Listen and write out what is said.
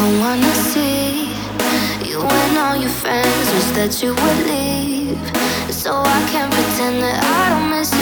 don't wanna see you and all your friends wish that you would leave. So I can't pretend that I don't miss you,